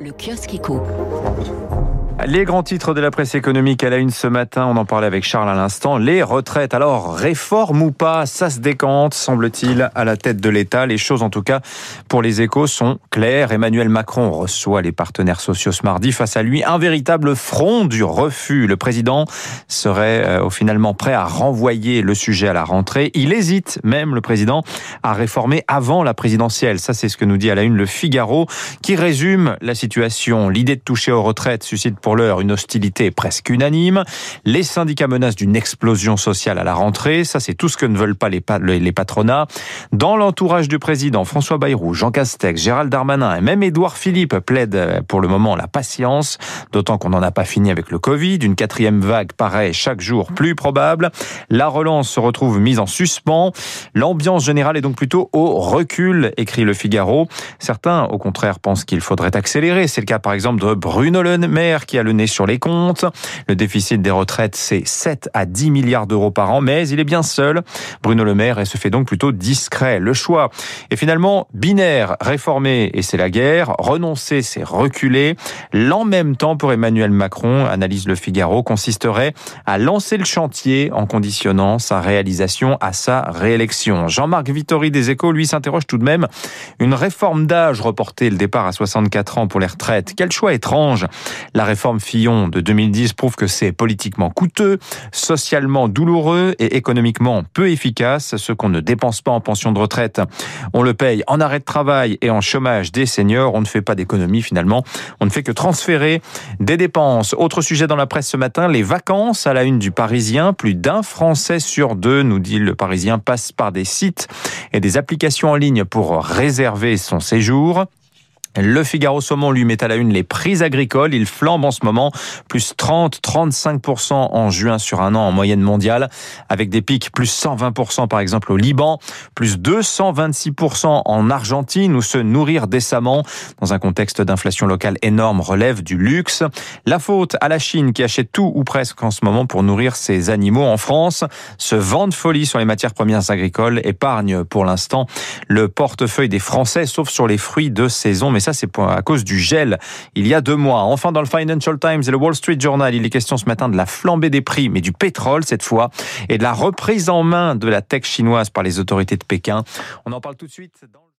Le kiosque éco. Les grands titres de la presse économique à la une ce matin, on en parlait avec Charles à l'instant. Les retraites, alors réforme ou pas, ça se décante, semble-t-il, à la tête de l'État. Les choses, en tout cas, pour les échos, sont claires. Emmanuel Macron reçoit les partenaires sociaux ce mardi. Face à lui, un véritable front du refus. Le président serait euh, finalement prêt à renvoyer le sujet à la rentrée. Il hésite même, le président, à réformer avant la présidentielle. Ça, c'est ce que nous dit à la une le Figaro, qui résume la situation. L'idée de toucher aux retraites suscite pour l'heure une hostilité presque unanime. Les syndicats menacent d'une explosion sociale à la rentrée. Ça, c'est tout ce que ne veulent pas les, patronats. Dans l'entourage du président, François Bayrou, Jean Castex, Gérald Darmanin et même Édouard Philippe plaident pour le moment la patience, d'autant qu'on n'en a pas fini avec le Covid. Une quatrième vague paraît chaque jour plus probable. La relance se retrouve mise en suspens. L'ambiance générale est donc plutôt au recul, écrit le Figaro. Certains, au contraire, pensent qu'il faudrait accélérer. C'est le cas, par exemple, de Bruno Le Maire, qui a le nez sur les comptes. Le déficit des retraites, c'est 7 à 10 milliards d'euros par an, mais il est bien seul. Bruno Le Maire se fait donc plutôt discret. Le choix est finalement binaire, réformer et c'est la guerre, renoncer c'est reculer. L'en même temps pour Emmanuel Macron, analyse le Figaro, consisterait à lancer le chantier en conditionnant sa réalisation à sa réélection. Jean-Marc Vittori des Échos, lui, s'interroge tout de même. Une réforme d'âge reporter le départ à 64 ans pour les retraites. Quel choix étrange. La réforme Fillon de 2010 prouve que c'est politiquement coûteux, socialement douloureux et économiquement peu efficace. Ce qu'on ne dépense pas en pension de retraite, on le paye en arrêt de travail et en chômage des seniors. On ne fait pas d'économie finalement. On ne fait que transférer des dépenses. Autre sujet dans la presse ce matin, les vacances à la une du Parisien. Plus d'un Français sur deux, nous dit le Parisien, passe par des sites et des applications en ligne pour réserver son séjour. Le Figaro Saumon lui met à la une les prix agricoles. Ils flambent en ce moment, plus 30-35% en juin sur un an en moyenne mondiale, avec des pics plus 120% par exemple au Liban, plus 226% en Argentine, où se nourrir décemment dans un contexte d'inflation locale énorme relève du luxe. La faute à la Chine qui achète tout ou presque en ce moment pour nourrir ses animaux en France. Ce vent de folie sur les matières premières agricoles épargne pour l'instant le portefeuille des Français, sauf sur les fruits de saison. Ça, c'est à cause du gel il y a deux mois. Enfin, dans le Financial Times et le Wall Street Journal, il est question ce matin de la flambée des prix, mais du pétrole cette fois, et de la reprise en main de la tech chinoise par les autorités de Pékin. On en parle tout de suite dans